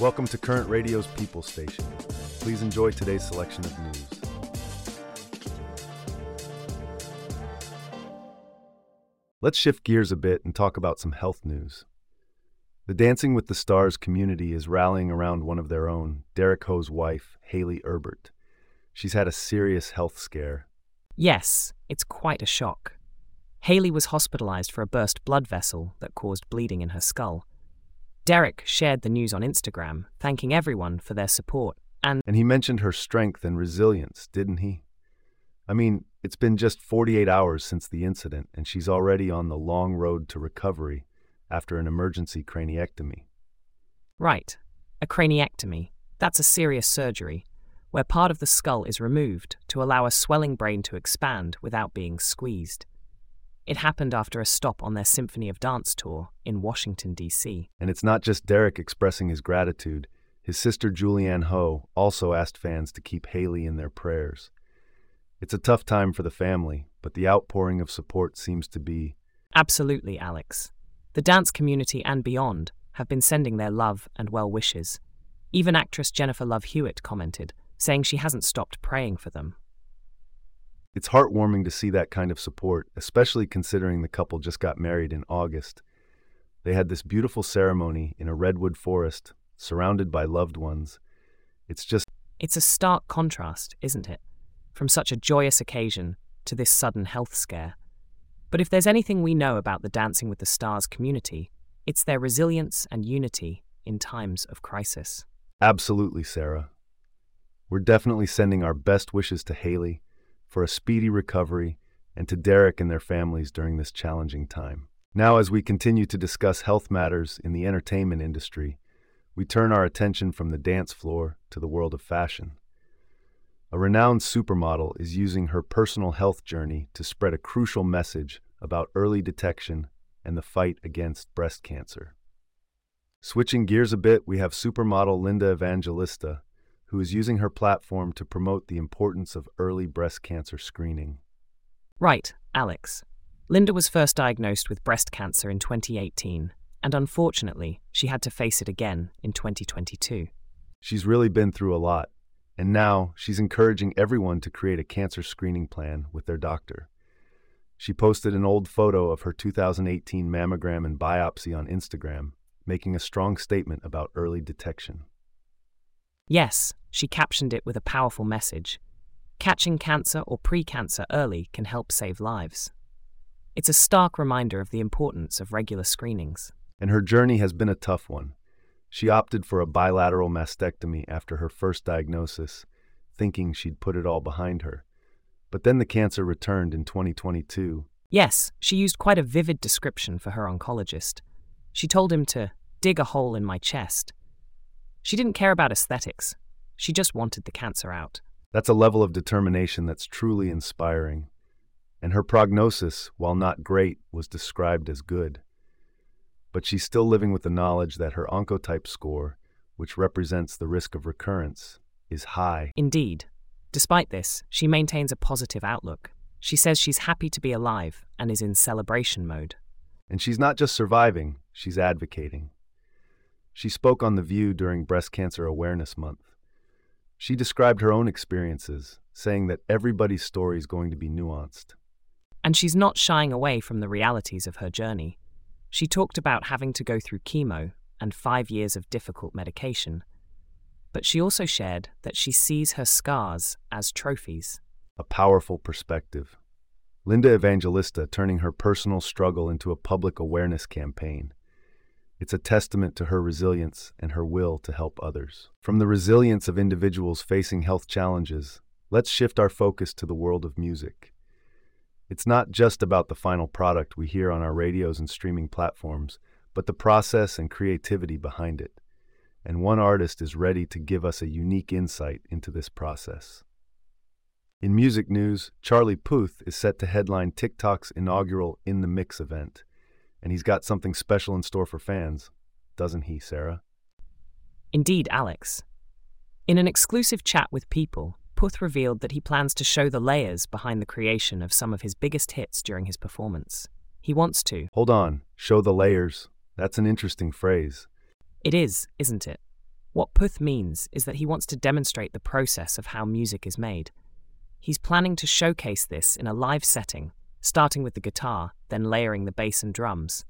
Welcome to Current Radio's People Station. Please enjoy today's selection of news. Let's shift gears a bit and talk about some health news. The Dancing with the Stars community is rallying around one of their own, Derek Hough's wife, Hayley Erbert. She's had a serious health scare. Yes, it's quite a shock. Hayley was hospitalized for a burst blood vessel that caused bleeding in her skull. Derek shared the news on Instagram, thanking everyone for their support and And he mentioned her strength and resilience, didn't he? I mean, it's been just 48 hours since the incident, and she's already on the long road to recovery after an emergency craniectomy. Right, a craniectomy. That's a serious surgery where part of the skull is removed to allow a swelling brain to expand without being squeezed. It happened after a stop on their Symphony of Dance tour in Washington, D.C. And it's not just Derek expressing his gratitude. His sister Julianne Hough also asked fans to keep Hayley in their prayers. It's a tough time for the family, but the outpouring of support seems to be Absolutely, Alex. The dance community and beyond have been sending their love and well wishes. Even actress Jennifer Love Hewitt commented, saying she hasn't stopped praying for them. It's heartwarming to see that kind of support, especially considering the couple just got married in August. They had this beautiful ceremony in a redwood forest, surrounded by loved ones. It's just It's a stark contrast, isn't it? From such a joyous occasion to this sudden health scare. But if there's anything we know about the Dancing with the Stars community, it's their resilience and unity in times of crisis. absolutely, Sarah. We're definitely sending our best wishes to Hayley for a speedy recovery and to Derek and their families during this challenging time. Now, as we continue to discuss health matters in the entertainment industry, we turn our attention from the dance floor to the world of fashion. A renowned supermodel is using her personal health journey to spread a crucial message about early detection and the fight against breast cancer. Switching gears a bit, we have supermodel Linda Evangelista, who is using her platform to promote the importance of early breast cancer screening. Right, Alex. Linda was first diagnosed with breast cancer in 2018, and unfortunately, she had to face it again in 2022. She's really been through a lot, and now she's encouraging everyone to create a cancer screening plan with their doctor. She posted an old photo of her 2018 mammogram and biopsy on Instagram, making a strong statement about early detection. Yes, she captioned it with a powerful message. Catching cancer or pre cancer early can help save lives. It's a stark reminder of the importance of regular screenings. And her journey has been a tough one. She opted for a bilateral mastectomy after her first diagnosis, thinking she'd put it all behind her. But then the cancer returned in 2022, Yes, she used quite a vivid description for her oncologist. She told him to dig a hole in my chest. She didn't care about aesthetics, she just wanted the cancer out. That's a level of determination that's truly inspiring. And her prognosis, while not great, was described as good. But she's still living with the knowledge that her oncotype score, which represents the risk of recurrence, is high. Indeed. Despite this, she maintains a positive outlook. She says she's happy to be alive and is in celebration mode. And she's not just surviving, she's advocating. She spoke on The View during Breast Cancer Awareness Month. She described her own experiences, saying that everybody's story is going to be nuanced. And she's not shying away from the realities of her journey. She talked about having to go through chemo and five years of difficult medication. But she also shared that she sees her scars as trophies. A powerful perspective. Linda Evangelista turning her personal struggle into a public awareness campaign. It's a testament to her resilience and her will to help others. From the resilience of individuals facing health challenges, let's shift our focus to the world of music. It's not just about the final product we hear on our radios and streaming platforms, but the process and creativity behind it. And one artist is ready to give us a unique insight into this process. In music news, Charlie Puth is set to headline TikTok's inaugural In the Mix event. And he's got something special in store for fans, doesn't he, Sarah? Indeed, Alex. In an exclusive chat with People, Puth revealed that he plans to show the layers behind the creation of some of his biggest hits during his performance. He wants to. Hold on, show the layers. That's an interesting phrase. It is, isn't it? What Puth means is that he wants to demonstrate the process of how music is made. He's planning to showcase this in a live setting, starting with the guitar, then layering the bass and drums.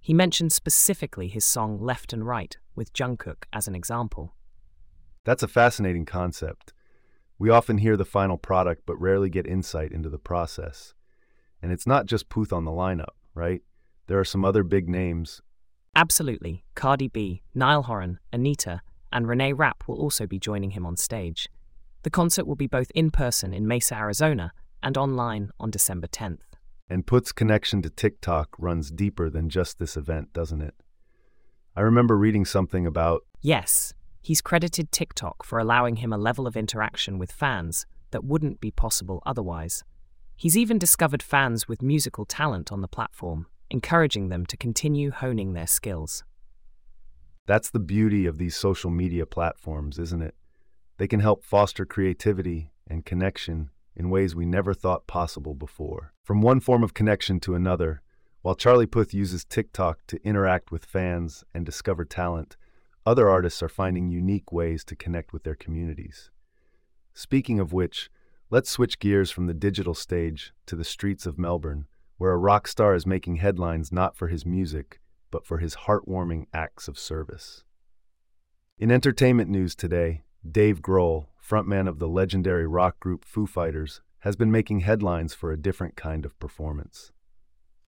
He mentioned specifically his song Left and Right with Jungkook as an example. That's a fascinating concept. We often hear the final product but rarely get insight into the process. And it's not just Puth on the lineup, right? There are some other big names. Absolutely. Cardi B, Niall Horan, Anitta, and Renee Rapp will also be joining him on stage. The concert will be both in person in Mesa, Arizona, and online on December 10th. And Puth's connection to TikTok runs deeper than just this event, doesn't it? I remember reading something about. Yes, he's credited TikTok for allowing him a level of interaction with fans that wouldn't be possible otherwise. He's even discovered fans with musical talent on the platform, encouraging them to continue honing their skills. That's the beauty of these social media platforms, isn't it? They can help foster creativity and connection in ways we never thought possible before. From one form of connection to another, while Charlie Puth uses TikTok to interact with fans and discover talent, other artists are finding unique ways to connect with their communities. Speaking of which, let's switch gears from the digital stage to the streets of Melbourne, where a rock star is making headlines not for his music, but for his heartwarming acts of service. In entertainment news today, Dave Grohl, frontman of the legendary rock group Foo Fighters, has been making headlines for a different kind of performance.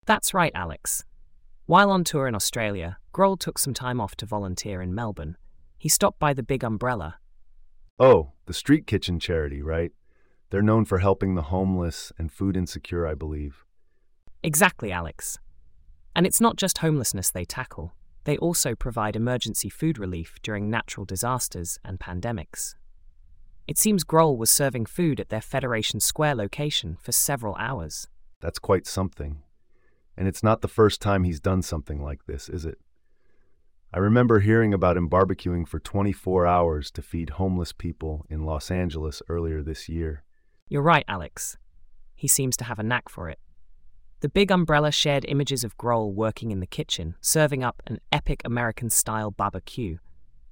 That's right, Alex. While on tour in Australia, Grohl took some time off to volunteer in Melbourne. He stopped by the Big Umbrella. Oh, the Street Kitchen charity, right? They're known for helping the homeless and food insecure, I believe. Exactly, Alex. And it's not just homelessness they tackle, they also provide emergency food relief during natural disasters and pandemics. It seems Grohl was serving food at their Federation Square location for several hours. That's quite something. And it's not the first time he's done something like this, is it? I remember hearing about him barbecuing for 24 hours to feed homeless people in Los Angeles earlier this year. You're right, Alex. He seems to have a knack for it. The big umbrella shared images of Grohl working in the kitchen, serving up an epic American style barbecue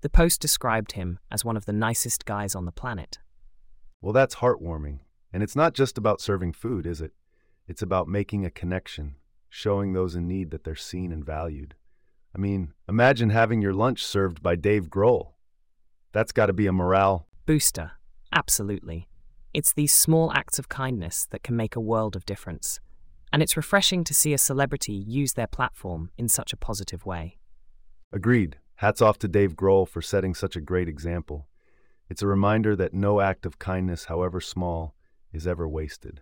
the post described him as one of the nicest guys on the planet. Well, that's heartwarming. And it's not just about serving food, is it? It's about making a connection, showing those in need that they're seen and valued. I mean, imagine having your lunch served by Dave Grohl. That's got to be a morale booster. Absolutely. It's these small acts of kindness that can make a world of difference. And it's refreshing to see a celebrity use their platform in such a positive way. Agreed. Hats off to Dave Grohl for setting such a great example. It's a reminder that no act of kindness, however small, is ever wasted.